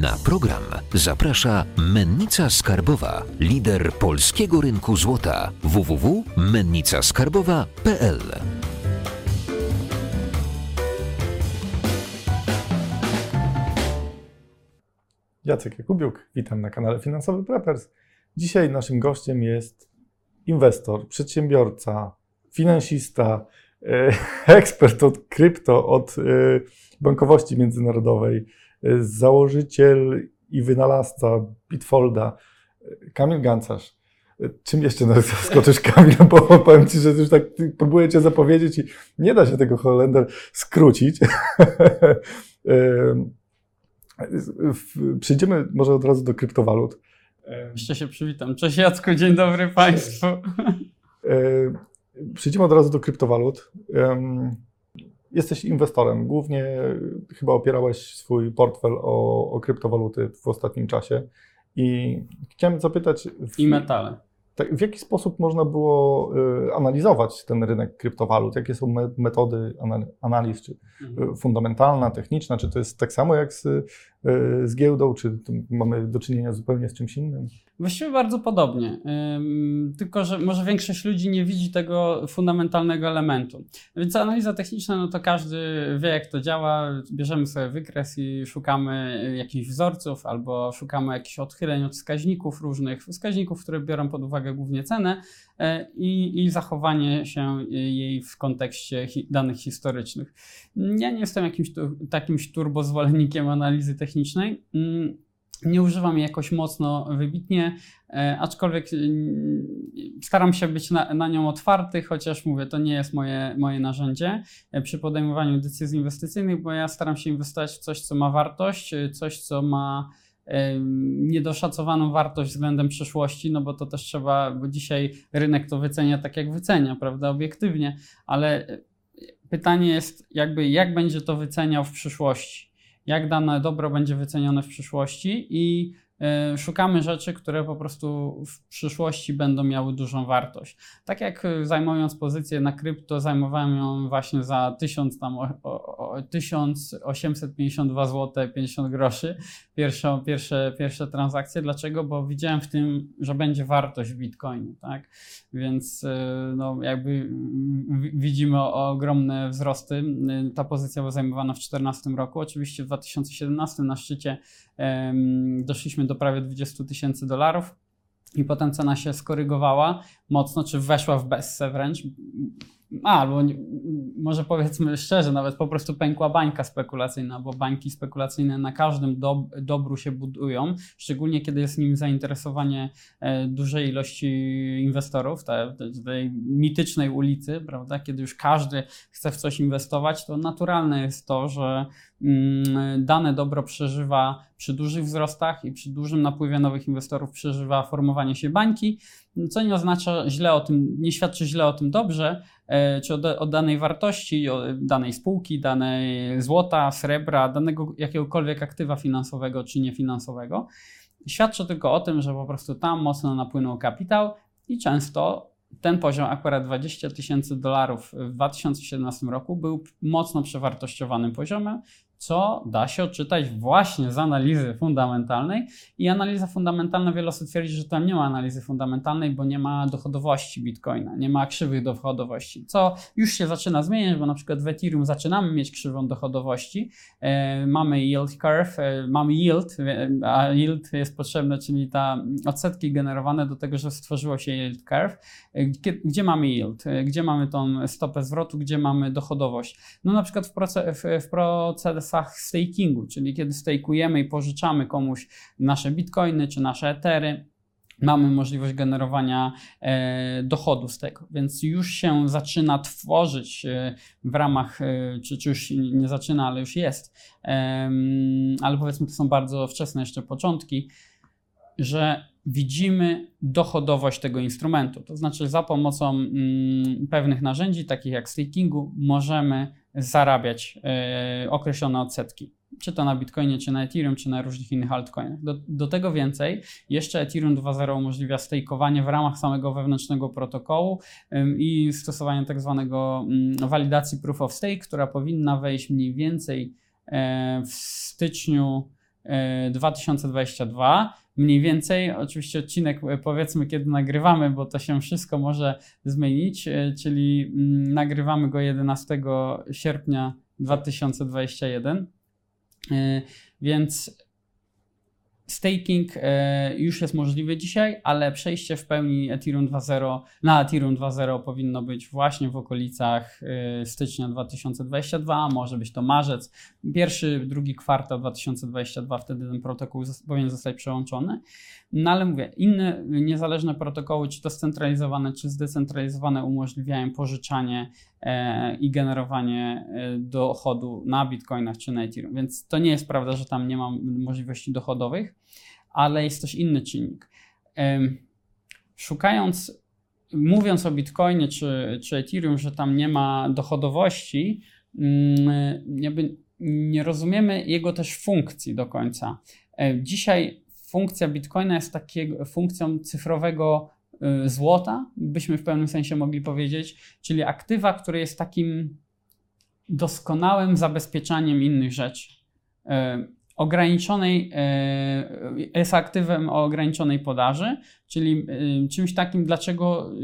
Na program zaprasza Mennica Skarbowa, lider polskiego rynku złota www.mennicaskarbowa.pl. Jacek Jakubiuk, witam na kanale Finansowy Preppers. Dzisiaj naszym gościem jest inwestor, przedsiębiorca, finansista, e, ekspert od krypto, od e, bankowości międzynarodowej, założyciel i wynalazca Bitfolda, Kamil Gancarz. Czym jeszcze nas zaskoczysz, Kamil? Bo powiem Ci, że już tak próbuję Cię zapowiedzieć i nie da się tego Holender skrócić. Przejdziemy może od razu do kryptowalut. Jeszcze się przywitam. Cześć Jacku, dzień dobry Państwu. Przejdziemy od razu do kryptowalut. Jesteś inwestorem. Głównie chyba opierałeś swój portfel o, o kryptowaluty w ostatnim czasie. I chciałem zapytać. W, I metale. Tak, w jaki sposób można było y, analizować ten rynek kryptowalut? Jakie są metody analiz? Czy mhm. fundamentalna, techniczna? Czy to jest tak samo jak z, y, z giełdą? Czy mamy do czynienia zupełnie z czymś innym? Właściwie bardzo podobnie. Tylko, że może większość ludzi nie widzi tego fundamentalnego elementu. Więc analiza techniczna, no to każdy wie, jak to działa. Bierzemy sobie wykres i szukamy jakichś wzorców albo szukamy jakichś odchyleń od wskaźników różnych, wskaźników, które biorą pod uwagę głównie cenę e, i, i zachowanie się jej w kontekście hi danych historycznych. Ja nie jestem jakimś tu, takim turbozwolennikiem analizy technicznej. Mm, nie używam jej jakoś mocno wybitnie, e, aczkolwiek e, staram się być na, na, nią otwarty, chociaż mówię, to nie jest moje, moje narzędzie e, przy podejmowaniu decyzji inwestycyjnych, bo ja staram się inwestować w coś, co ma wartość, coś, co ma niedoszacowaną wartość względem przyszłości, no bo to też trzeba, bo dzisiaj rynek to wycenia tak, jak wycenia, prawda, obiektywnie, ale pytanie jest jakby, jak będzie to wyceniał w przyszłości jak dane dobro będzie wycenione w przyszłości i szukamy rzeczy, które po prostu w przyszłości będą miały dużą wartość. Tak jak e, zajmując pozycję na krypto, zajmowałem ją właśnie za 1000 tam o, o, o 1852 zł 50 groszy. Pierwsze, pierwsze, pierwsze transakcje. Dlaczego? Bo widziałem w tym, że będzie wartość w Bitcoinie, tak? Więc e, no, jakby widzimy ogromne wzrosty. Ta pozycja była zajmowana w 2014 roku. Oczywiście w 2017 na szczycie doszliśmy do prawie 20 tysięcy dolarów i potem cena się skorygowała mocno, czy weszła w bezse wręcz. A, albo nie, może powiedzmy szczerze, nawet po prostu pękła bańka spekulacyjna, bo bańki spekulacyjne na każdym do, dobru się budują, szczególnie kiedy jest nim zainteresowanie e, dużej ilości inwestorów, tej, tej mitycznej ulicy, prawda? Kiedy już każdy chce w coś inwestować, to naturalne jest to, że dane dobro przeżywa przy dużych wzrostach i przy dużym napływie nowych inwestorów przeżywa formowanie się bańki, co nie oznacza źle o tym, nie świadczy źle o tym dobrze, e, czy o, o danej wartości, o danej spółki, danej złota, srebra, danego jakiegokolwiek aktywa finansowego czy niefinansowego. Świadczy tylko o tym, że po prostu tam mocno napłynął kapitał i często ten poziom, akurat 20 tysięcy dolarów w 2017 roku, był mocno przewartościowanym poziomem, co da się odczytać właśnie z analizy fundamentalnej. I analiza fundamentalna, wiele osób twierdzi, że tam nie ma analizy fundamentalnej, bo nie ma dochodowości bitcoina, nie ma krzywych dochodowości, co już się zaczyna zmieniać, bo na przykład w Ethereum zaczynamy mieć krzywą dochodowości. E, mamy yield curve, e, mamy yield, e, a yield jest potrzebny, czyli ta odsetki generowane do tego, że stworzyło się yield curve. E, gdzie, mamy yield? E, gdzie mamy tą stopę zwrotu? Gdzie mamy dochodowość? No na przykład w, proces, w, w procesach stakingu, czyli kiedy stakujemy i pożyczamy komuś nasze bitcoiny czy nasze etery, mamy możliwość generowania e, dochodu z tego, więc już się zaczyna tworzyć e, w ramach, e, czy, czy już nie zaczyna, ale już jest, ale powiedzmy to są bardzo wczesne jeszcze początki, że widzimy dochodowość tego instrumentu. To znaczy, za pomocą mm, pewnych narzędzi, takich jak stakingu, możemy zarabiać y, określone odsetki. Czy to na Bitcoinie, czy na Ethereum, czy na różnych innych altcoinach. Do, do tego więcej, jeszcze Ethereum 2.0 umożliwia stakeowanie w ramach samego wewnętrznego protokołu i stosowanie tak zwanego y, walidacji proof of stake, która powinna wejść mniej więcej e, w styczniu e, 2022. Mniej więcej, oczywiście odcinek e, powiedzmy kiedy nagrywamy, bo to się wszystko może zmienić, e, czyli mm, nagrywamy go 11 sierpnia 2021. E, Więc staking e, już jest możliwy dzisiaj, ale przejście w pełni Ethereum 2.0 na Ethereum 2.0 powinno być właśnie w okolicach e, stycznia 2022, może być to marzec, pierwszy, drugi kwartał 2022, wtedy ten protokół powinien zostać przełączony. No ale mówię, inne niezależne protokoły, czy to scentralizowane, czy zdecentralizowane, umożliwiają pożyczanie i generowanie e, dochodu na bitcoinach czy na Ethereum. Więc to nie jest prawda, że tam nie ma możliwości dochodowych, ale jest też inny czynnik. Szukając, mówiąc o bitcoinie czy, czy Ethereum, że tam nie ma dochodowości, mm, jakby nie rozumiemy jego też funkcji do końca. E, Dzisiaj funkcja bitcoina jest takiego, funkcją cyfrowego złota, byśmy w pewnym sensie mogli powiedzieć, czyli aktywa, które jest takim doskonałym zabezpieczaniem innych rzeczy. E, Ograniczonej, e, jest aktywem o ograniczonej podaży, czyli y, czymś takim, dlaczego y,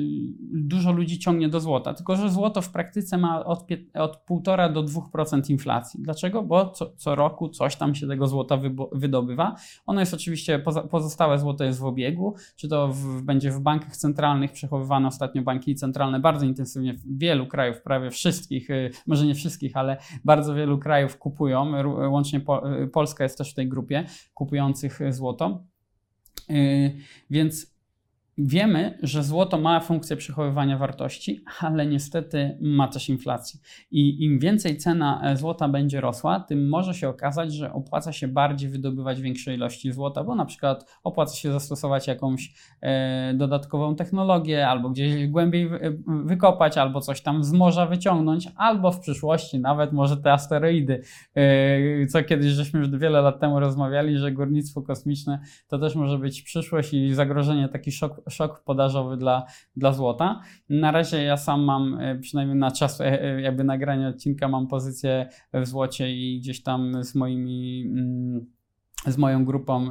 dużo ludzi ciągnie do złota. Tylko, że złoto w praktyce ma od, od 1,5 do 2% inflacji. Dlaczego? Bo co, co roku coś tam się tego złota wydobywa. Ono jest oczywiście, pozostałe złoto jest w obiegu, czy to w, będzie w bankach centralnych przechowywane ostatnio banki centralne bardzo intensywnie w wielu krajów, prawie wszystkich, y, może nie wszystkich, ale bardzo wielu krajów kupują, łącznie po, Polska jest też w tej grupie kupujących złoto. Więc wiemy, że złoto ma funkcję przechowywania wartości, ale niestety ma też inflację. I im więcej cena e, złota będzie rosła, tym może się okazać, że opłaca się bardziej wydobywać większe ilości złota, bo na przykład opłaca się zastosować jakąś e, dodatkową technologię, albo gdzieś głębiej wy, wykopać, albo coś tam z morza wyciągnąć, albo w przyszłości nawet może te asteroidy, e, co kiedyś żeśmy już wiele lat temu rozmawiali, że górnictwo kosmiczne to też może być przyszłość i zagrożenie, taki szok, szok podażowy dla, dla złota. Na razie ja sam mam, e, przynajmniej na czas e, e, jakby nagrania odcinka, mam pozycję w złocie i gdzieś tam z moimi. Mm, z moją grupą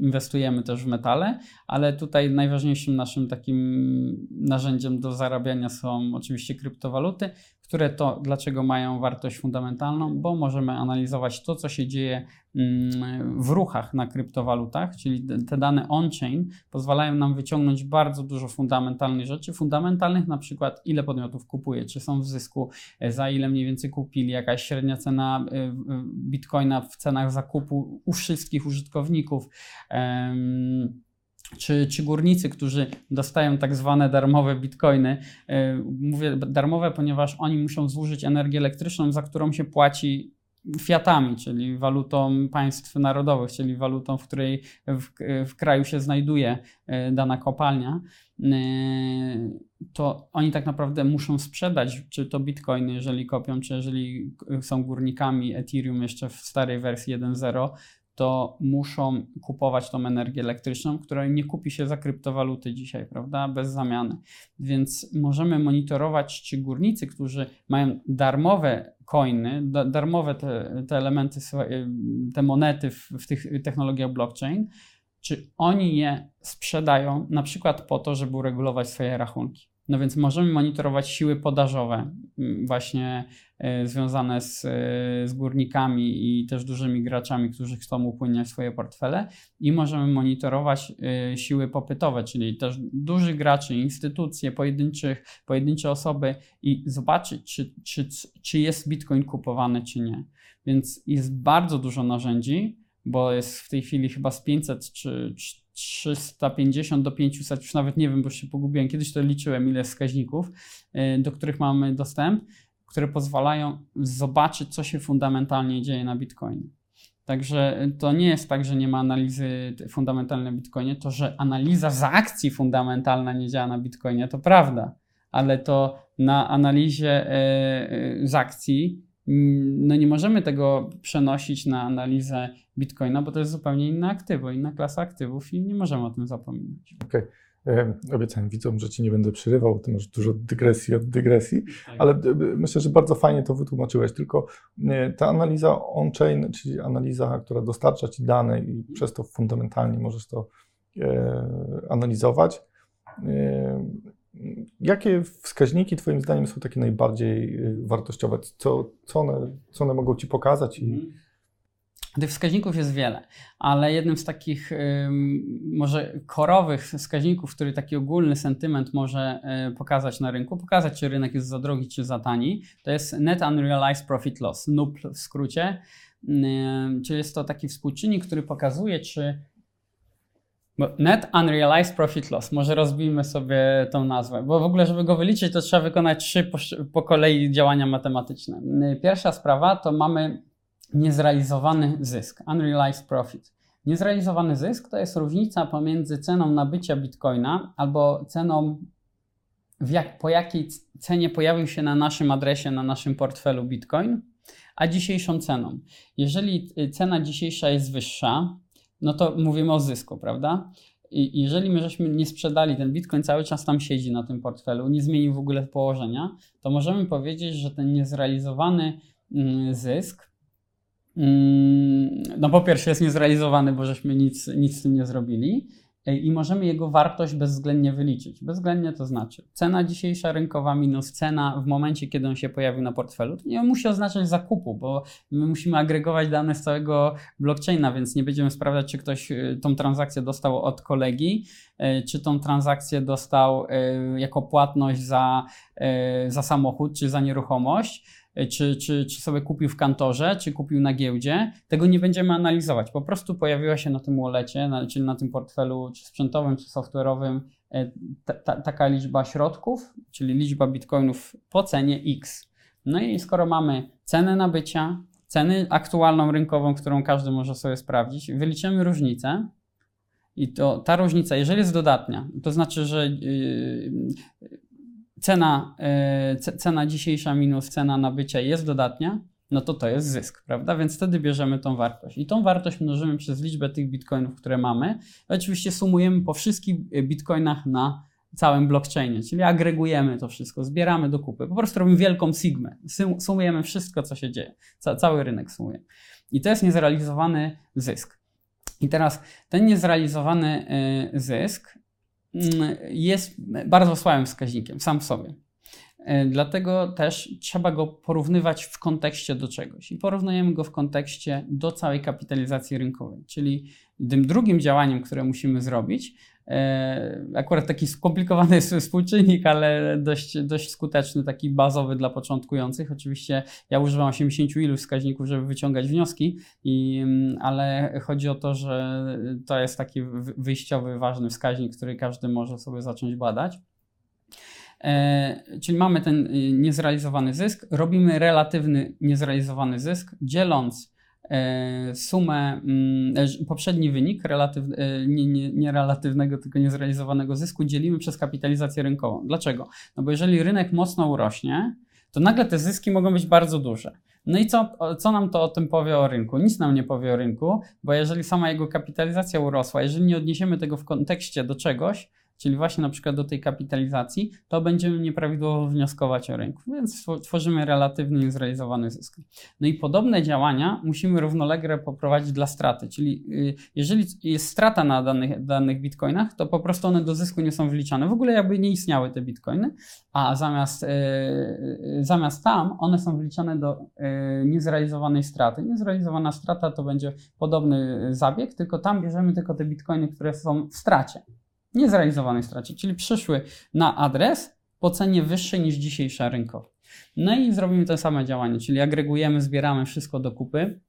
inwestujemy też w metale, ale tutaj najważniejszym naszym takim narzędziem do zarabiania są oczywiście kryptowaluty, które to dlaczego mają wartość fundamentalną, bo możemy analizować to, co się dzieje mm, w ruchach na kryptowalutach, czyli te- dane on-chain pozwalają nam wyciągnąć bardzo dużo fundamentalnych rzeczy. Fundamentalnych na przykład ile podmiotów kupuje, czy są w zysku, e, za ile mniej więcej kupili, jakaś średnia cena e, e, bitcoina w cenach zakupu u wszystkich użytkowników. Em, czy, czy górnicy, którzy dostają tak zwane darmowe bitcoiny. E, Mówię darmowe, ponieważ oni muszą zużyć energię elektryczną, za którą się płaci fiatami, czyli walutą państw narodowych, czyli walutą, w której w, w kraju się znajduje e, dana kopalnia, e, to oni tak naprawdę muszą sprzedać, czy to bitcoiny, jeżeli kopią, czy jeżeli są górnikami Ethereum jeszcze w starej wersji 1.0, to muszą kupować tą energię elektryczną, której nie kupi się za kryptowaluty dzisiaj, prawda, bez zamiany. Więc możemy monitorować, czy górnicy, którzy mają darmowe coiny, da, darmowe te, te elementy, swoje- te monety w, w tych technologiach blockchain, czy oni je sprzedają na przykład po to, żeby uregulować swoje rachunki. No więc możemy monitorować siły podażowe, mm, właśnie e, związane z, e, z górnikami i też dużymi graczami, którzy chcą upłyniać swoje portfele, i możemy monitorować e, siły popytowe, czyli też dużych graczy, instytucje, pojedynczych, pojedyncze osoby i zobaczyć, czy, czy, czy jest Bitcoin kupowany, czy nie. Więc jest bardzo dużo narzędzi, bo jest w tej chwili chyba z 500 czy 350 do 500, już nawet nie wiem, bo się pogubiłem. Kiedyś to liczyłem, ile wskaźników, y, do których mamy dostęp, które pozwalają zobaczyć, co się fundamentalnie dzieje na Bitcoinie. Także to nie jest tak, że nie ma analizy fundamentalnej na Bitcoinie, to, że analiza z akcji fundamentalna nie działa na Bitcoinie, to prawda, ale to na analizie y, y, z akcji no nie możemy tego przenosić na analizę Bitcoina, bo to jest zupełnie inne aktywo, inna klasa aktywów i nie możemy o tym zapominać. E, Obiecałem widzom, że Ci nie będę przerywał, Ty masz dużo dygresji od dygresji, ale e, myślę, że bardzo fajnie to wytłumaczyłeś. Tylko ta analiza on-chain, czyli analiza, która dostarcza Ci dane i przez to fundamentalnie możesz to e, analizować. E, Jakie wskaźniki Twoim zdaniem są takie najbardziej e, wartościowe? Co, co, one, co one mogą Ci pokazać? I, Mhm. Tych wskaźników jest wiele, ale jednym z takich może korowych wskaźników, który taki ogólny sentyment może y, pokazać na rynku, pokazać czy rynek jest za drogi czy za tani, to jest Net Unrealized Profit Loss, NUPL w skrócie, czyli jest to taki współczynnik, który pokazuje czy Net Unrealized Profit Loss, może rozbijmy sobie tą nazwę, bo w ogóle żeby go wyliczyć to trzeba wykonać trzy po, po kolei działania matematyczne. Y, Pierwsza sprawa to mamy niezrealizowany zysk, unrealized profit. Niezrealizowany zysk to jest różnica pomiędzy ceną nabycia bitcoina albo ceną, jak, po jakiej cenie pojawił się na naszym adresie, na naszym portfelu bitcoin, a dzisiejszą ceną. Jeżeli y, cena dzisiejsza jest wyższa, no to mówimy o zysku, prawda? I jeżeli my żeśmy nie sprzedali, ten bitcoin cały czas tam siedzi na tym portfelu, nie zmienił w ogóle położenia, to możemy powiedzieć, że ten niezrealizowany mm, zysk Mm, no po pierwsze jest niezrealizowany, bo żeśmy nic, nic z tym nie zrobili i możemy jego wartość bezwzględnie wyliczyć. Bezwzględnie to znaczy cena dzisiejsza rynkowa minus cena w momencie, kiedy on się pojawił na portfelu. To nie musi oznaczać zakupu, bo my musimy agregować dane z całego blockchaina, więc nie będziemy sprawdzać, czy ktoś e, tą transakcję dostał od kolegi, e, czy tą transakcję dostał jako płatność za, za samochód, czy za nieruchomość czy, czy, czy sobie kupił w kantorze, czy kupił na giełdzie, tego nie będziemy analizować. Po prostu pojawiła się na tym wallecie, na, czyli na tym portfelu, czy sprzętowym, czy software'owym, e, ta, ta, taka liczba środków, czyli liczba bitcoinów po cenie X. No i skoro mamy cenę nabycia, cenę aktualną rynkową, którą każdy może sobie sprawdzić, wyliczymy różnicę. I to ta różnica, jeżeli jest dodatnia, to znaczy, że yy, cena, e, cena dzisiejsza minus cena nabycia jest dodatnia, no to to jest zysk, prawda? Więc wtedy bierzemy tą wartość. I tą wartość mnożymy przez liczbę tych bitcoinów, które mamy. Oczywiście sumujemy po wszystkich bitcoinach na całym blockchainie, czyli agregujemy to wszystko, zbieramy do kupy. Po prostu robimy wielką sigmę. Sumujemy wszystko, co się dzieje. Ca cały rynek sumuje. I to jest niezrealizowany zysk. I teraz ten niezrealizowany y, zysk jest bardzo słabym wskaźnikiem sam w sobie. E, dlatego też trzeba go porównywać w kontekście do czegoś. I porównujemy go w kontekście do całej kapitalizacji rynkowej. Czyli tym drugim działaniem, które musimy zrobić, akurat taki skomplikowany jest współczynnik, ale dość, dość skuteczny, taki bazowy dla początkujących. Oczywiście ja używam 80 ilu wskaźników, żeby wyciągać wnioski, i, mm, ale chodzi o to, że to jest taki wyjściowy, ważny wskaźnik, który każdy może sobie zacząć badać. E, czyli mamy ten y, niezrealizowany zysk, robimy relatywny niezrealizowany zysk, dzieląc e, sumę, mm, e, poprzedni wynik relatyw, nie, nie, nie relatywnego, tylko niezrealizowanego zysku dzielimy przez kapitalizację rynkową. Dlaczego? No bo jeżeli rynek mocno urośnie, to nagle te zyski mogą być bardzo duże. No i co, co nam to o tym powie o rynku? Nic nam nie powie o rynku, bo jeżeli sama jego kapitalizacja urosła, jeżeli nie odniesiemy tego w kontekście do czegoś, czyli właśnie na przykład do tej kapitalizacji, to będziemy nieprawidłowo wnioskować o rynku, więc tworzymy relatywnie zrealizowany zysk. No i podobne działania musimy równolegle poprowadzić dla straty, czyli y, jeżeli jest strata na danych, danych bitcoinach, to po prostu one do zysku nie są wliczane. W ogóle jakby nie istniały te bitcoiny, a zamiast, y, y, zamiast tam one są wliczane do niezrealizowanej straty. Niezrealizowana strata to będzie podobny zabieg, tylko tam bierzemy tylko te bitcoiny, które są w stracie niezrealizowanej stracie, czyli przyszły na adres po cenie wyższej niż dzisiejsza rynkowa. No i zrobimy to same działanie, czyli agregujemy, zbieramy wszystko do kupy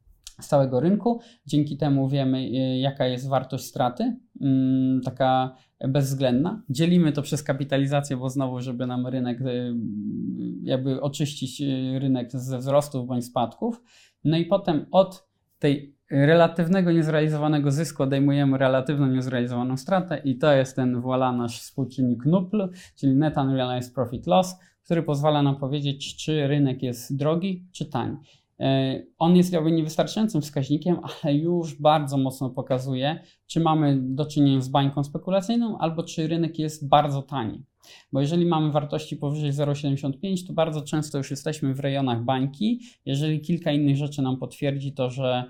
z całego rynku. Dzięki temu wiemy, y, jaka jest wartość straty, mm, taka bezwzględna. Dzielimy to przez kapitalizację, bo znowu, żeby nam rynek, y, jakby oczyścić y, rynek ze wzrostów bądź spadków. No i potem od tej relatywnego niezrealizowanego zysku odejmujemy relatywną niezrealizowaną stratę i to jest ten voilà nasz współczynnik NUPL, czyli Net Unrealized Profit Loss, który pozwala nam powiedzieć, czy rynek jest drogi, czy tani. E, on jest jakby niewystarczającym wskaźnikiem, ale już bardzo mocno pokazuje, czy mamy do czynienia z bańką spekulacyjną, albo czy rynek jest bardzo tani. Bo jeżeli mamy wartości powyżej 0,75, to bardzo często już jesteśmy w rejonach bańki. Jeżeli kilka innych rzeczy nam potwierdzi to, że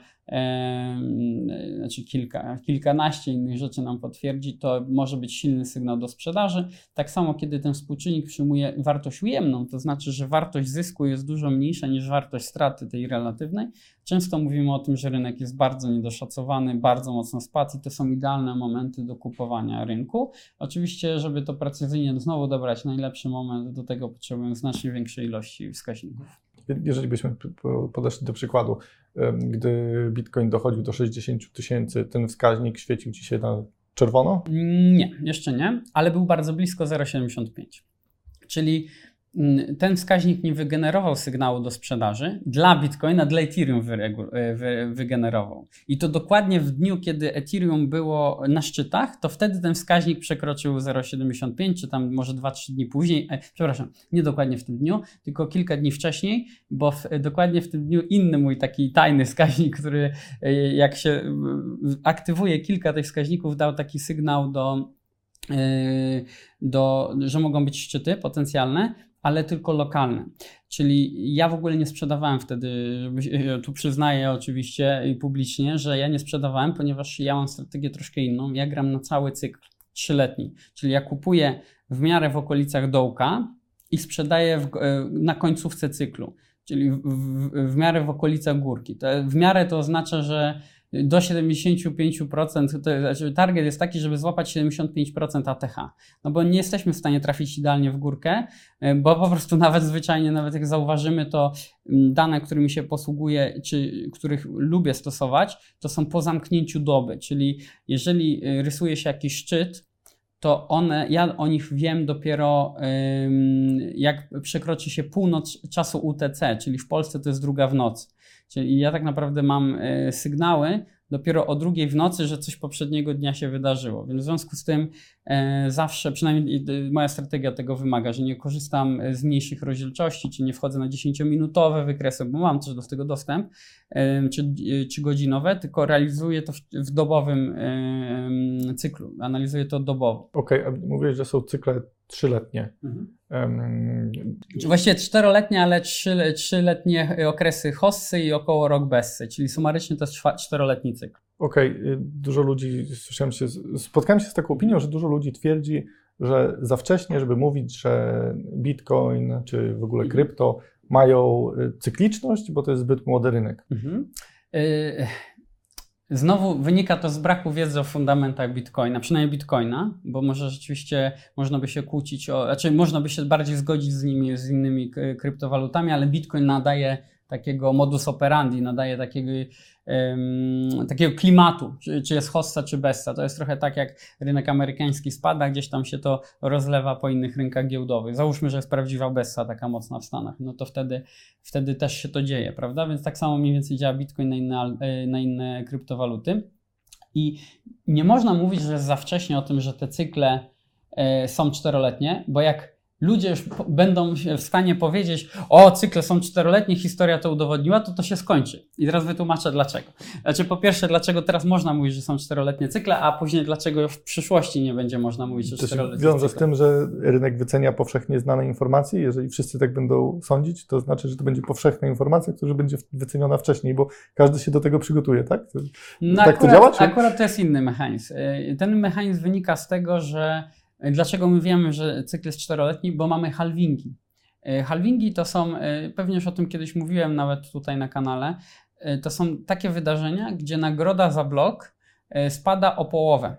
znaczy kilka, kilkanaście innych rzeczy nam potwierdzi, to może być silny sygnał do sprzedaży. Tak samo, kiedy ten współczynnik przyjmuje wartość ujemną, to znaczy, że wartość zysku jest dużo mniejsza niż wartość straty tej relatywnej. Często mówimy o tym, że rynek jest bardzo niedoszacowany, bardzo mocno spadł i to są idealne momenty do kupowania rynku. Oczywiście, żeby to precyzyjnie znowu dobrać najlepszy moment, do tego potrzebujemy znacznie większej ilości wskaźników. Jeżeli byśmy podeszli do przykładu, gdy Bitcoin dochodził do 60 tysięcy, ten wskaźnik świecił Ci się na czerwono? Nie, jeszcze nie, ale był bardzo blisko 0,75. Czyli ten wskaźnik nie wygenerował sygnału do sprzedaży, dla Bitcoina, dla Ethereum e, wygenerował. I to dokładnie w dniu, kiedy Ethereum było na szczytach, to wtedy ten wskaźnik przekroczył 0,75, czy tam może 2-3 dni później, e, przepraszam, nie dokładnie w tym dniu, tylko kilka dni wcześniej, bo w, dokładnie w tym dniu inny mój taki tajny wskaźnik, który e, jak się aktywuje kilka tych wskaźników, dał taki sygnał do, do, że mogą być szczyty potencjalne, ale tylko lokalne. Czyli ja w ogóle nie sprzedawałem wtedy, tu przyznaję oczywiście i publicznie, że ja nie sprzedawałem, ponieważ ja mam strategię troszkę inną. Ja gram na cały cykl trzyletni, czyli ja kupuję w miarę w okolicach dołka i sprzedaję w, na końcówce cyklu, czyli w, w, w miarę w okolicach górki. To, w miarę to oznacza, że do 75%, to, znaczy target jest taki, żeby złapać 75% ATH. No bo nie jesteśmy w stanie trafić idealnie w górkę, e, bo po prostu nawet zwyczajnie, nawet jak zauważymy, to dane, którymi się posługuję, czy których lubię stosować, to są po zamknięciu doby, czyli jeżeli e, rysuje się jakiś szczyt, to one, ja o nich wiem dopiero jak przekroczy się północ czasu UTC, czyli w Polsce to jest druga w nocy. Czyli ja tak naprawdę mam e, sygnały dopiero o drugiej w nocy, że coś poprzedniego dnia się wydarzyło. Więc w związku z tym e, zawsze, przynajmniej moja strategia tego wymaga, że nie korzystam z mniejszych rozdzielczości, czy nie wchodzę na 10-minutowe wykresy, bo mam też do tego dostęp, e, czy, czy godzinowe, tylko realizuję to w, dobowym cyklu. Analizuję to dobowo. Okej, okay, mówisz, że są cykle trzyletnie. Mhm. Um, Właściwie czteroletnie, ale trzy, trzyletnie okresy hossy i około rok bessy, czyli sumarycznie to jest czteroletni cykl. Okej, okay. dużo ludzi, słyszałem się, spotkałem się z taką opinią, że dużo ludzi twierdzi, że za wcześnie, żeby mówić, że Bitcoin czy w ogóle mhm. krypto mają y, cykliczność, bo to jest zbyt młody rynek. Mhm. Y Znowu wynika to z braku wiedzy o fundamentach Bitcoina, przynajmniej Bitcoina, bo może rzeczywiście można by się kłócić, o, znaczy można by się bardziej zgodzić z nimi, z innymi kryptowalutami, ale Bitcoin nadaje takiego modus operandi, nadaje takiego, um, takiego klimatu, czy, czy, jest hossa, czy bessa. To jest trochę tak, jak rynek amerykański spada, gdzieś tam się to rozlewa po innych rynkach giełdowych. Załóżmy, że jest prawdziwa bessa taka mocna w Stanach, no to wtedy, wtedy też się to dzieje, prawda? Więc tak samo mniej więcej działa Bitcoin na inne, e, na inne kryptowaluty. I nie można mówić, że jest za wcześnie o tym, że te cykle e, są czteroletnie, bo jak ludzie już będą w stanie powiedzieć, o, cykle są czteroletnie, historia to udowodniła, to to się skończy. I teraz wytłumaczę dlaczego. Znaczy, po pierwsze, dlaczego teraz można mówić, że są czteroletnie cykle, a później dlaczego w przyszłości nie będzie można mówić, że czteroletnie cykle. Wiąże z tym, że rynek wycenia powszechnie znane informacje. Jeżeli wszyscy tak będą sądzić, to znaczy, że to będzie powszechna informacja, która będzie wyceniona wcześniej, bo każdy się do tego przygotuje, tak? No tak akurat, to działa? Czy... Akurat to jest inny mechanizm. Y, ten mechanizm wynika z tego, że Dlaczego my wiemy, że cykl jest czteroletni? Bo mamy halvingi. E, halvingi to są, e, pewnie już o tym kiedyś mówiłem nawet tutaj na kanale, e, to są takie wydarzenia, gdzie nagroda za blok spada o połowę.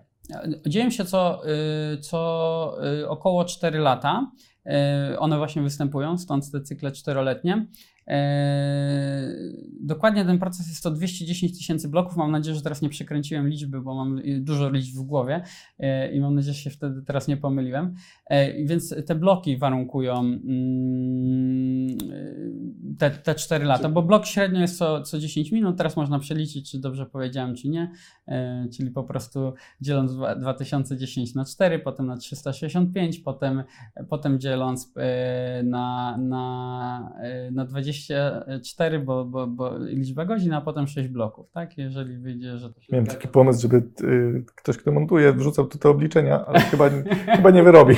Dzieją się co, co około 4 lata. One właśnie występują, stąd te cykle czteroletnie. Eee, dokładnie ten proces jest to 210 tysięcy bloków. Mam nadzieję, że teraz nie przekręciłem liczby, bo mam dużo liczb w głowie eee, i mam nadzieję, że się wtedy teraz nie pomyliłem. Eee, więc te bloki warunkują mm, te, te 4 lata, bo blok średnio jest co, co 10 minut. Teraz można przeliczyć, czy dobrze powiedziałem, czy nie. Czyli po prostu dzieląc 2010 na 4, potem na 365, potem, potem dzieląc na, na, na 20 204, bo, bo, bo liczba godzin, a potem 6 bloków, tak? Jeżeli wyjdzie, że to się Miałem zgadza. taki pomysł, żeby y, ktoś, kto montuje, wrzucał tu te obliczenia, ale chyba, chyba nie wyrobi.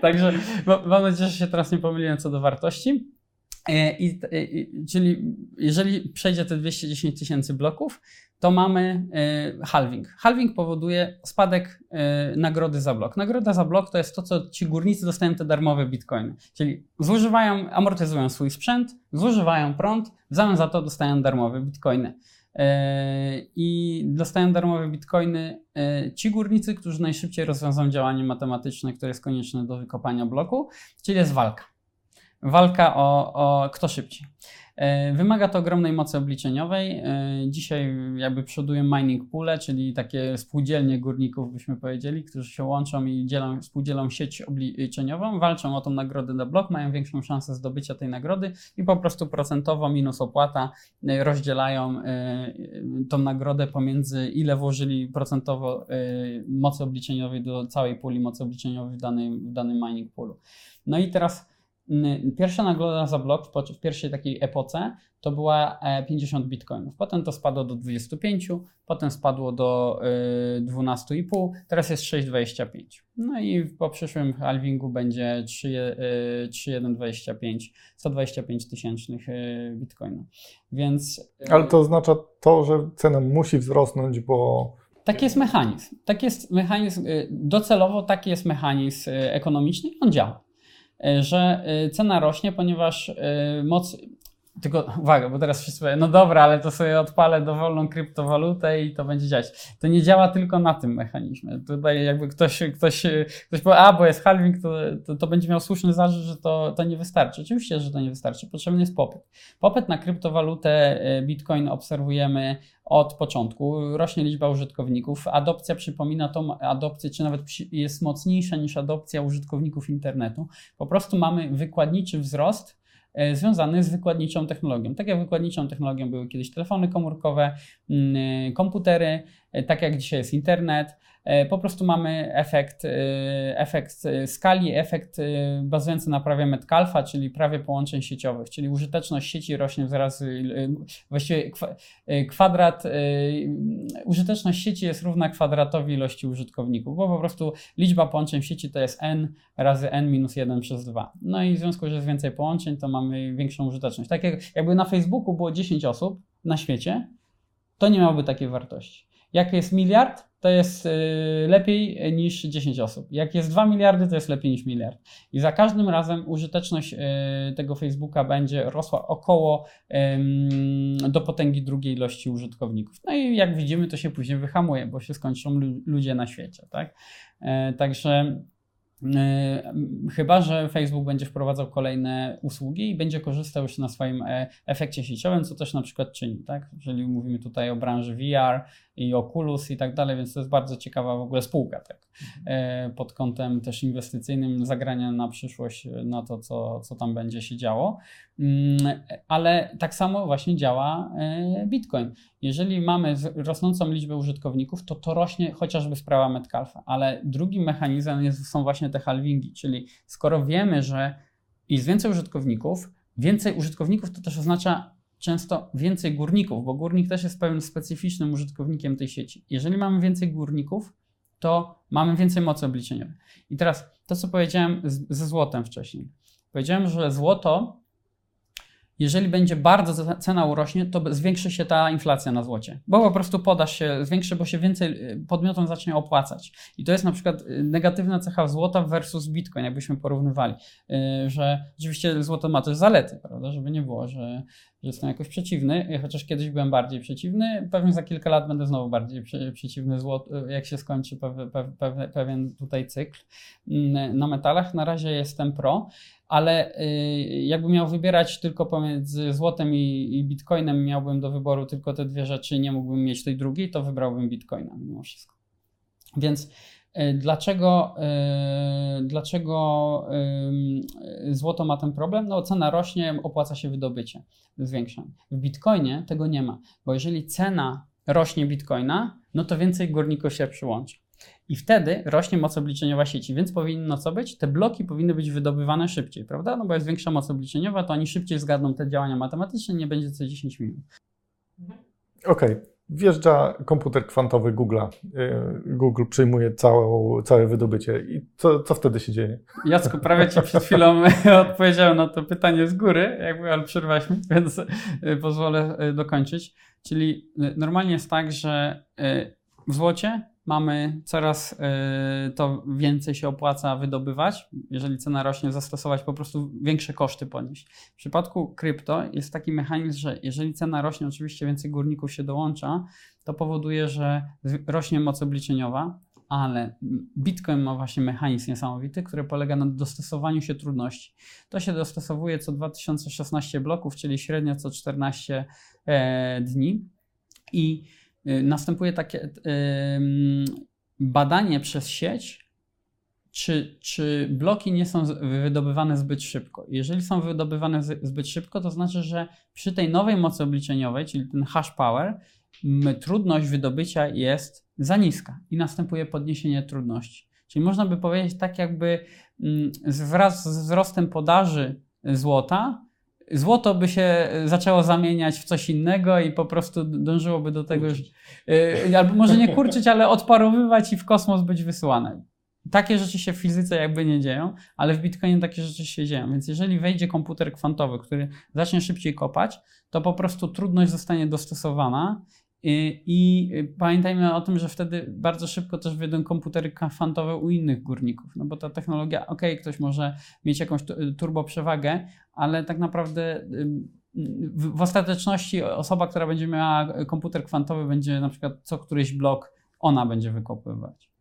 Także ma- mam nadzieję, że się teraz nie pomyliłem co do wartości. E, I, i, czyli jeżeli przejdzie te 210 tysięcy bloków, to mamy e, halving. Halving powoduje spadek e, nagrody za blok. Nagroda za blok to jest to, co ci górnicy dostają te darmowe bitcoiny. Czyli zużywają, amortyzują swój sprzęt, zużywają prąd, w zamian za to dostają darmowe bitcoiny. E, I dostają darmowe bitcoiny e, ci górnicy, którzy najszybciej rozwiążą działanie matematyczne, które jest konieczne do wykopania bloku, czyli jest walka. Walka o, o kto szybciej. E, Wymaga to ogromnej mocy obliczeniowej. E, Dzisiaj jakby przodują mining poole, czyli takie spółdzielnie górników, byśmy powiedzieli, którzy się łączą i dzielą, współdzielą sieć obliczeniową, walczą o tą nagrodę na blok, mają większą szansę zdobycia tej nagrody i po prostu procentowo minus opłata e, rozdzielają tą nagrodę pomiędzy ile włożyli procentowo mocy obliczeniowej do całej puli mocy obliczeniowej w danym, w danym mining poolu. No i teraz Pierwsza nagroda za blok w, pierwszej takiej epoce to była e, 50 bitcoinów. Potem to spadło do 25, potem spadło do y, 12,5, teraz jest 6,25. No i po przyszłym halvingu będzie 3, y, 3,125, 125 tysięcznych y, bitcoinów. Więc Ale to oznacza to, że cena musi wzrosnąć, bo Taki jest mechanizm. Taki jest mechanizm, docelowo taki jest mechanizm ekonomiczny i on działa. Że y, cena rośnie, ponieważ y, moc. Tylko uwaga, bo teraz wszyscy powiedzą, no dobra, ale to sobie odpalę dowolną kryptowalutę i to będzie działać. To nie działa tylko na tym mechanizmie. Tutaj jakby ktoś, ktoś, ktoś powie, a bo jest halving, to, to, to będzie miał słuszny zarzut, że to, to nie wystarczy. Oczywiście, że to nie wystarczy. Potrzebny jest popyt. Popyt na kryptowalutę y, Bitcoin obserwujemy od początku. Rośnie liczba użytkowników. Adopcja przypomina tą adopcję, czy nawet jest mocniejsza niż adopcja użytkowników internetu. Po prostu mamy wykładniczy wzrost e, związany z wykładniczą technologią. Tak jak wykładniczą technologią były kiedyś telefony komórkowe, mm, e, komputery, e, tak jak dzisiaj jest internet. E, Po prostu mamy efekt, e, efekt e, skali, efekt bazujący na prawie Metcalfa, czyli prawie połączeń sieciowych, czyli użyteczność sieci rośnie wraz, właściwie kwa- kwadrat, użyteczność sieci jest równa kwadratowi ilości użytkowników, bo po prostu liczba połączeń w sieci to jest n razy n minus 1 przez 2. No i w związku, że jest więcej połączeń, to mamy większą użyteczność. Tak jak jakby na Facebooku było 10 osób na świecie, to nie miałoby takiej wartości. Jak jest miliard, to jest y, lepiej niż 10 osób. Jak jest 2 miliardy, to jest lepiej niż miliard. I za każdym razem użyteczność y, tego Facebooka będzie rosła około do potęgi drugiej ilości użytkowników. No i jak widzimy, to się później wyhamuje, bo się skończą lu- ludzie na świecie. Tak? E, także Chyba, że Facebook będzie wprowadzał kolejne usługi i będzie korzystał już na swoim e, efekcie sieciowym, co też na przykład czyni, tak? Jeżeli mówimy tutaj o branży VR i Oculus i tak dalej, więc to jest bardzo ciekawa w ogóle spółka, tak? E, Pod kątem też inwestycyjnym, zagrania na przyszłość, e, na to, co, co tam będzie się działo. Mm, Ale tak samo właśnie działa Bitcoin. Jeżeli mamy rosnącą liczbę użytkowników, to to rośnie chociażby sprawa Metcalfa, ale drugim mechanizmem jest, są właśnie te halvingi, czyli skoro wiemy, że jest więcej użytkowników, więcej użytkowników to też oznacza często więcej górników, bo górnik też jest pewnym specyficznym użytkownikiem tej sieci. Jeżeli mamy więcej górników, to mamy więcej mocy obliczeniowej. I teraz to, co powiedziałem z, ze złotem wcześniej. Powiedziałem, że złoto jeżeli będzie bardzo cena urośnie, to zwiększy się ta inflacja na złocie. Bo po prostu podaż się zwiększy, bo się więcej y, podmiotom zacznie opłacać. I to jest na przykład y, negatywna cecha złota versus bitcoin, jakbyśmy porównywali. Y, Że rzeczywiście złoto ma też zalety, prawda? Żeby nie było, że, jestem jakoś przeciwny, chociaż kiedyś byłem bardziej przeciwny. Pewnie za kilka lat będę znowu bardziej prze- przeciwny złotu, jak się skończy pew, pew, pew, pewien tutaj cykl mm, na metalach. Na razie jestem pro ale y, jakbym miał wybierać tylko pomiędzy złotem i, i bitcoinem, miałbym do wyboru tylko te dwie rzeczy, nie mógłbym mieć tej drugiej, to wybrałbym bitcoina mimo wszystko. Więc dlaczego, y, dlaczego y, złoto ma ten problem? No cena rośnie, opłaca się wydobycie, zwiększa. W bitcoinie tego nie ma, bo jeżeli cena rośnie bitcoina, no to więcej górników się przyłączy. I wtedy rośnie moc obliczeniowa sieci, więc powinno co być? Te bloki powinny być wydobywane szybciej, prawda? No bo jest większa moc obliczeniowa, to oni szybciej zgadną te działania matematyczne, nie będzie co 10 minut. Okej, wjeżdża komputer kwantowy Google'a. Yy, Google przyjmuje całą, całe wydobycie. I co, co wtedy się dzieje? Jacku, prawie ci przed chwilą odpowiedziałem na to pytanie z góry, jakby, ale przerwałeś mi, więc y, pozwolę y, dokończyć. Czyli y, normalnie jest tak, że w złocie mamy coraz to więcej się opłaca wydobywać. Jeżeli cena rośnie, zastosować po prostu większe koszty ponieść. W przypadku krypto jest taki mechanizm, że jeżeli cena rośnie, oczywiście więcej górników się dołącza, to powoduje, że rośnie moc obliczeniowa, ale Bitcoin ma właśnie mechanizm niesamowity, który polega na dostosowaniu się trudności. To się dostosowuje co 2016 bloków, czyli średnio co 14 e, dni i y, następuje takie badanie przez sieć, czy, czy bloki nie są wydobywane zbyt szybko. Jeżeli są wydobywane zbyt szybko, to znaczy, że przy tej nowej mocy obliczeniowej, czyli ten hash power, trudność wydobycia jest za niska i następuje podniesienie trudności. Czyli można by powiedzieć, tak jakby wraz z wzrostem podaży złota, złoto by się zaczęło zamieniać w coś innego i po prostu dążyłoby do tego, że, y, albo może nie kurczyć, ale odparowywać i w kosmos być wysyłane. Takie rzeczy się w fizyce jakby nie dzieją, ale w Bitcoinie takie rzeczy się dzieją. Więc jeżeli wejdzie komputer kwantowy, który zacznie szybciej kopać, to po prostu trudność zostanie dostosowana i, I, pamiętajmy o tym, że wtedy bardzo szybko też wyjdą komputery kwantowe u innych górników, no bo ta technologia, ok, ktoś może mieć jakąś turbo przewagę, ale tak naprawdę w ostateczności osoba, która będzie miała komputer kwantowy, będzie na przykład co któryś blok ona będzie wykopywać.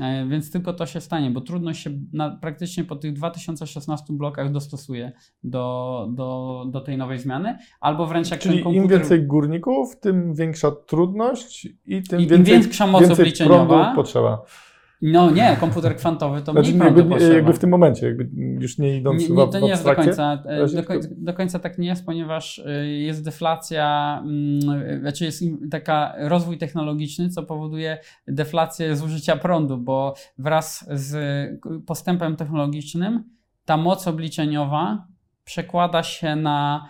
E, więc tylko to się stanie, bo trudno się na, praktycznie po tych 2016 blokach dostosuje do, do, do tej nowej zmiany, albo wręcz jak Czyli ten komputer... im więcej górników, tym większa trudność i tym Im więcej, większa moc więcej obliczeniowa. potrzeba. No nie, komputer kwantowy to Znaczy, mniej jakby, jakby w tym momencie, jakby już nie idąc Nie, nie, to w nie jest do końca, e, do, końca, do końca tak nie jest, ponieważ y, jest deflacja, mm, znaczy jest taka rozwój technologiczny, co powoduje deflację zużycia prądu, bo wraz z postępem technologicznym ta moc obliczeniowa przekłada się na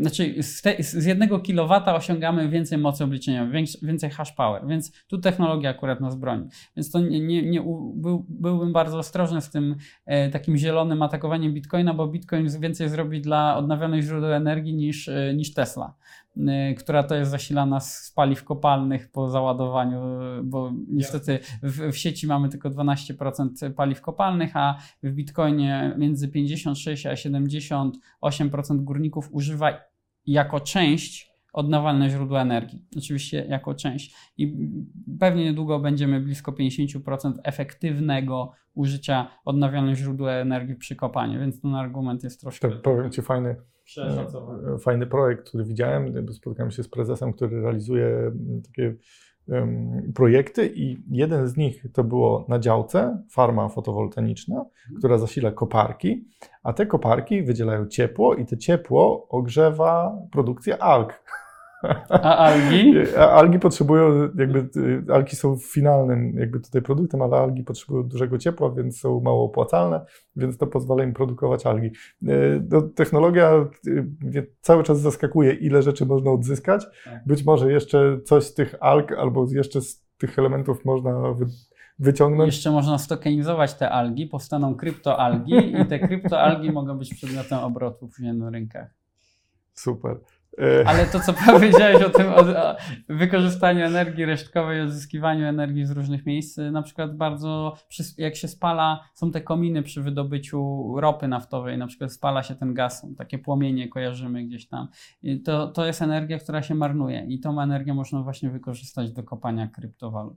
Znaczy z, te, z jednego kilowata osiągamy więcej mocy obliczeniowej, więcej, więcej hash power, więc tu technologia akurat nas broni. Więc to nie, nie, nie był, byłbym bardzo ostrożny z tym e, takim zielonym atakowaniem Bitcoina, bo Bitcoin więcej zrobi dla odnawialnych źródeł energii niż, e, niż Tesla. Y, która to jest zasilana z paliw kopalnych po załadowaniu, bo niestety w, w sieci mamy tylko 12% paliw kopalnych, a w Bitcoinie między 56 a 78% górników używa jako część odnawialne źródła energii. Oczywiście jako część. I pewnie niedługo będziemy blisko 50% efektywnego użycia odnawialnych źródeł energii przy kopaniu, więc ten argument jest troszkę. To powiem Ci fajny. Fajny projekt, który widziałem. Spotkałem się z prezesem, który realizuje mm, takie um, projekty i jeden z nich to było na działce farma fotowoltaiczna, która zasila koparki, a te koparki wydzielają ciepło i to ciepło ogrzewa produkcję alg. A algi? A algi potrzebują, jakby y, algi są finalnym jakby tutaj produktem, ale algi potrzebują dużego ciepła, więc są mało opłacalne, więc to pozwala im produkować algi. Y, no, technologia y, cały czas zaskakuje, ile rzeczy można odzyskać. Tak. Być może jeszcze coś z tych alg albo jeszcze z tych elementów można wy, wyciągnąć. Jeszcze można stokenizować te algi, powstaną kryptoalgi i te kryptoalgi mogą być przedmiotem obrotu później na rynkach. Super. E, Ale to, co powiedziałeś o tym, o, o wykorzystaniu energii resztkowej, odzyskiwaniu energii z różnych miejsc, na przykład bardzo, jak się spala, są te kominy przy wydobyciu ropy naftowej, na przykład spala się ten gaz, takie płomienie, kojarzymy gdzieś tam. I to, to jest energia, która się marnuje i tą energię można właśnie wykorzystać do kopania kryptowalut.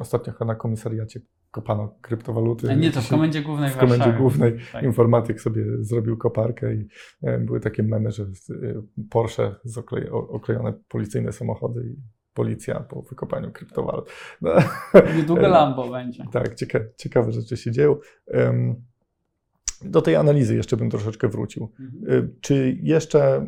Ostatnio chyba na komisariacie kopano kryptowaluty. Nie, to w Komendzie Głównej W Komendzie Warszawie. Głównej Tak. informatyk sobie zrobił koparkę i e, były takie memy, że e, Porsche z oklejone policyjne samochody i policja po wykopaniu kryptowalut. No, Niedługo Lambo będzie. tak, cieka, ciekawe rzeczy się dzieją. Do tej analizy jeszcze bym troszeczkę wrócił. Mhm. Czy jeszcze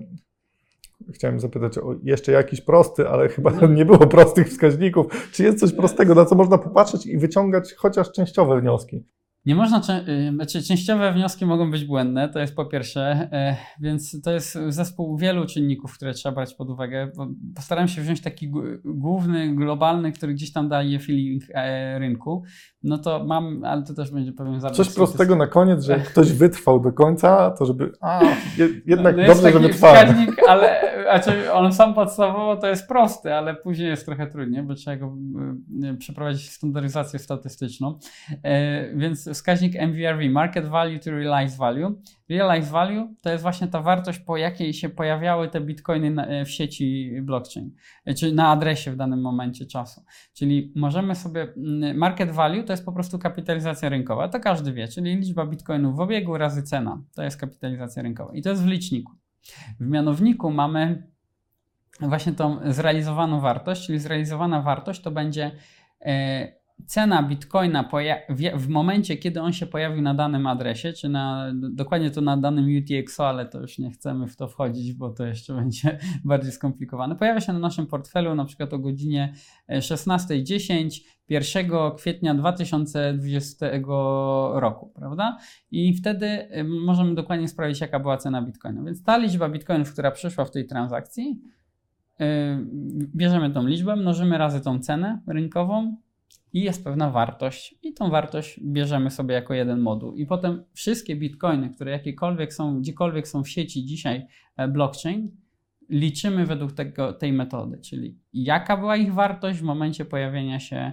chciałem zapytać o jeszcze jakiś prosty, ale chyba nie było prostych wskaźników. Czy jest coś prostego, na co można popatrzeć i wyciągać chociaż częściowe wnioski? Nie można, y, znaczy częściowe wnioski mogą być błędne, to jest po pierwsze, e, więc to jest zespół wielu czynników, które trzeba brać pod uwagę. Postaram się wziąć taki główny, globalny, który gdzieś tam daje feeling e, rynku. No to mam, ale to też będzie pewien zabieg. Coś prostego na koniec, że ktoś wytrwał do końca, to żeby, a, jednak no dobrze, że wytrwałem. Wskaźnik, ale znaczy on sam podstawowo to jest prosty, ale później jest trochę trudniej, bo trzeba go y, przeprowadzić standaryzację statystyczną. E, więc wskaźnik MVRV, Market Value to Realized Value. Realized Value to jest właśnie ta wartość, po jakiej się pojawiały te bitcoiny w sieci blockchain, e, czy na adresie w danym momencie czasu. Czyli możemy sobie, mm, market value to jest po prostu kapitalizacja rynkowa, to każdy wie, czyli liczba bitcoinów w obiegu razy cena, to jest kapitalizacja rynkowa i to jest w liczniku. W mianowniku mamy właśnie tą zrealizowaną wartość, czyli zrealizowana wartość to będzie e, cena bitcoina w momencie, kiedy on się pojawił na danym adresie, czy na, dokładnie to na danym UTXO, ale to już nie chcemy w to wchodzić, bo to jeszcze będzie bardziej skomplikowane. Pojawia się na naszym portfelu na przykład o godzinie 16.10 1 kwietnia 2020 roku, prawda? I wtedy możemy dokładnie sprawdzić, jaka była cena bitcoina. Więc ta liczba bitcoinów, która przyszła w tej transakcji, bierzemy tą liczbę, mnożymy razy tą cenę rynkową, i jest pewna wartość, i tą wartość bierzemy sobie jako jeden moduł. I potem wszystkie bitcoiny, które jakiekolwiek są, gdziekolwiek są w sieci dzisiaj e, blockchain, liczymy według tego, tej metody, czyli jaka była ich wartość w momencie pojawienia się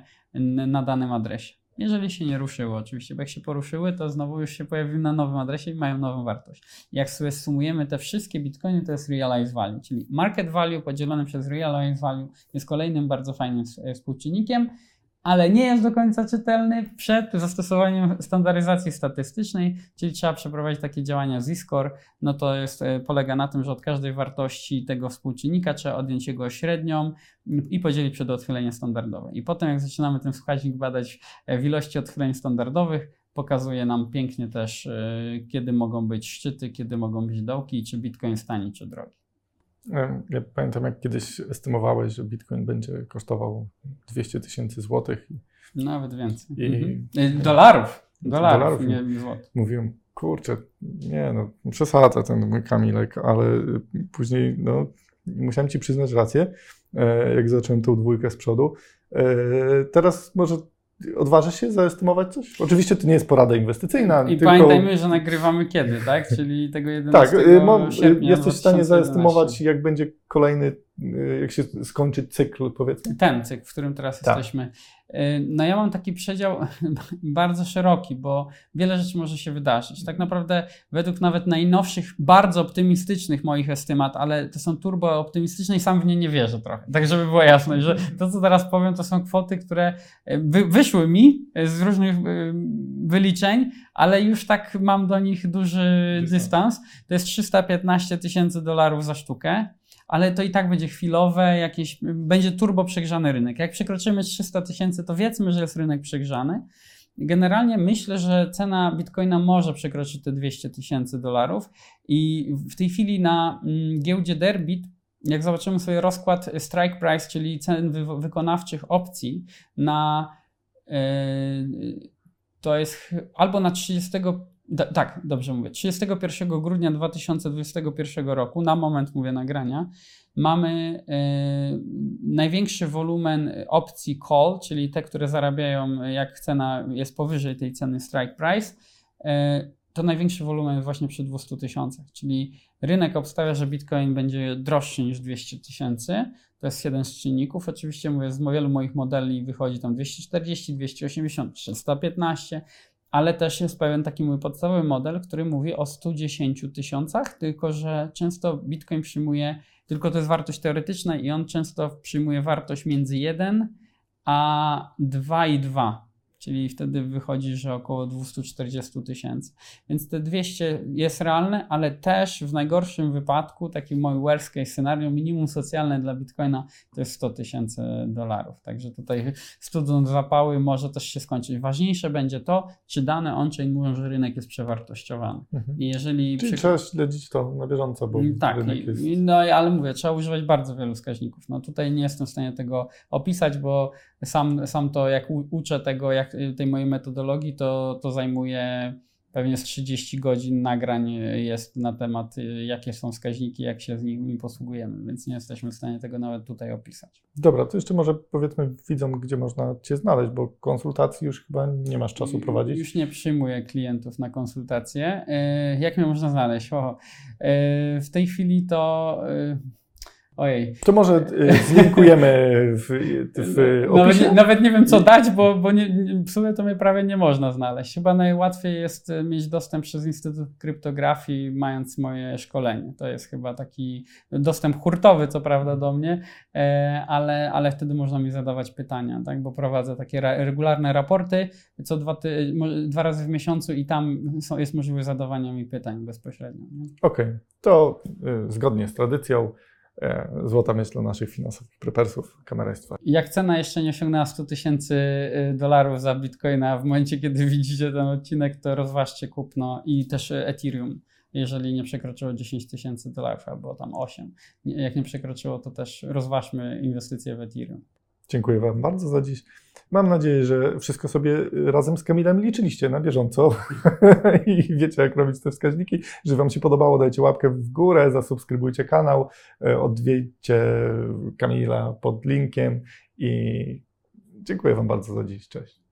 na danym adresie. Jeżeli się nie ruszyły, oczywiście, bo jak się poruszyły, to znowu już się pojawiły na nowym adresie i mają nową wartość. Jak sobie sumujemy te wszystkie bitcoiny, to jest realized value, czyli market value podzielone przez realized value jest kolejnym bardzo fajnym współczynnikiem ale nie jest do końca czytelny przed zastosowaniem standaryzacji statystycznej, czyli trzeba przeprowadzić takie działania z-score. No to jest, e, polega na tym, że od każdej wartości tego współczynnika trzeba odjąć jego średnią i podzielić przed odchylenie standardowe. I potem jak zaczynamy ten wskaźnik badać e, w ilości odchyleń standardowych, pokazuje nam pięknie też, e, kiedy mogą być szczyty, kiedy mogą być dołki, czy Bitcoin jest tani, czy drogi. Ja pamiętam, jak kiedyś estymowałeś, że Bitcoin będzie kosztował 200 tysięcy złotych. Nawet więcej. I, mhm. Dolarów. Dolarów, dolarów nie złotych. Mówiłem, kurczę, nie no, przesadza ten mój Kamilek, ale później no, musiałem ci przyznać rację, e, jak zacząłem tą dwójkę z przodu. E, teraz może Odważysz się zaestymować coś? Oczywiście to nie jest porada inwestycyjna. I tylko... pamiętajmy, że nagrywamy kiedy, tak? Czyli tego 11 Tak, mam, sierpnia jesteś w stanie zaestymować, jak będzie kolejny, jak się skończy cykl, powiedzmy. Ten cykl, w którym teraz tak. jesteśmy. No ja mam taki przedział bardzo szeroki, bo wiele rzeczy może się wydarzyć. Tak naprawdę według nawet najnowszych, bardzo optymistycznych moich estymat, ale to są turbo optymistyczne i sam w nie nie wierzę trochę. Tak żeby było jasne, że to co teraz powiem to są kwoty, które e, wy, wyszły mi z różnych e, wyliczeń, ale już tak mam do nich duży dystans. To jest 315 tysięcy dolarów za sztukę ale to i tak będzie chwilowe, jakieś, będzie turbo przegrzany rynek. Jak przekroczymy 300 tysięcy, to wiedzmy, że jest rynek przegrzany. Generalnie myślę, że cena bitcoina może przekroczyć te 200 tysięcy dolarów i w tej chwili na mm, giełdzie Derbit jak zobaczymy sobie rozkład strike price, czyli cen wy wykonawczych opcji na yy, to jest albo na 30 da, tak, dobrze mówię. 31 grudnia 2021 roku, na moment mówię nagrania, mamy y, największy wolumen opcji call, czyli te, które zarabiają, jak cena jest powyżej tej ceny strike price. Y, to największy wolumen właśnie przy 200 tysiącach, czyli rynek obstawia, że Bitcoin będzie droższy niż 200 tysięcy. To jest jeden z czynników. Oczywiście mówię, z wielu moich modeli wychodzi tam 240, 280, 315 ale też jest pewien taki mój podstawowy model, który mówi o 110 tysiącach, tylko że często Bitcoin przyjmuje, tylko to jest wartość teoretyczna i on często przyjmuje wartość między 1 a 2,2. Czyli wtedy wychodzi, że około 240 tysięcy. Więc te 200 jest realne, ale też w najgorszym wypadku, taki mój worst case scenario, minimum socjalne dla Bitcoina to jest 100 tysięcy dolarów. Także tutaj studząc zapały może też się skończyć. Ważniejsze będzie to, czy dane on-chain mówią, że rynek jest przewartościowany. Mhm. I jeżeli Czyli przy- trzeba śledzić to na bieżąco, bo tak, rynek i- jest... no ale mówię, trzeba używać bardzo wielu wskaźników. No tutaj nie jestem w stanie tego opisać, bo sam, sam to jak u, uczę tego, jak y, tej mojej metodologii, to, to zajmuje pewnie z 30 godzin nagrań y, jest na temat, y, jakie są wskaźniki, jak się z nimi posługujemy, więc nie jesteśmy w stanie tego nawet tutaj opisać. Dobra, to jeszcze może powiedzmy widzom, gdzie można Cię znaleźć, bo konsultacji już chyba nie masz czasu prowadzić. Już nie przyjmuję klientów na konsultacje. Jak mnie można znaleźć? O, w tej chwili to. Y, Ojej, To może y, zlinkujemy w, w Nawet opisie. nie, nawet nie wiem, co dać, bo, bo nie, w sumie to mnie prawie nie można znaleźć. Chyba najłatwiej jest e, mieć dostęp przez Instytut Kryptografii, mając moje szkolenie. To jest chyba taki dostęp hurtowy, co prawda, do mnie, e, ale, ale wtedy można mi zadawać pytania, tak? bo prowadzę takie regularne raporty co dwa, ty, dwa razy w miesiącu i tam są, jest możliwość zadawania mi pytań bezpośrednio. Okej, to y, zgodnie z tradycją złota myśl dla naszych finansowych prepersów, kamerajstwa. Jak cena jeszcze nie osiągnęła 100 tysięcy y, dolarów za bitcoina, w momencie kiedy widzicie ten odcinek, to rozważcie kupno i też Ethereum, jeżeli nie przekroczyło 10 tysięcy dolarów albo tam 8. Nie- Jak nie przekroczyło, to też rozważmy inwestycje w Ethereum. Dziękuję Wam bardzo za dziś. Mam nadzieję, że wszystko sobie razem z Kamilem liczyliście na bieżąco i wiecie, jak robić te wskaźniki. Że Wam się podobało, dajcie łapkę w górę, zasubskrybujcie kanał, e, odwiedźcie Kamila pod linkiem i dziękuję Wam bardzo za dziś. Cześć.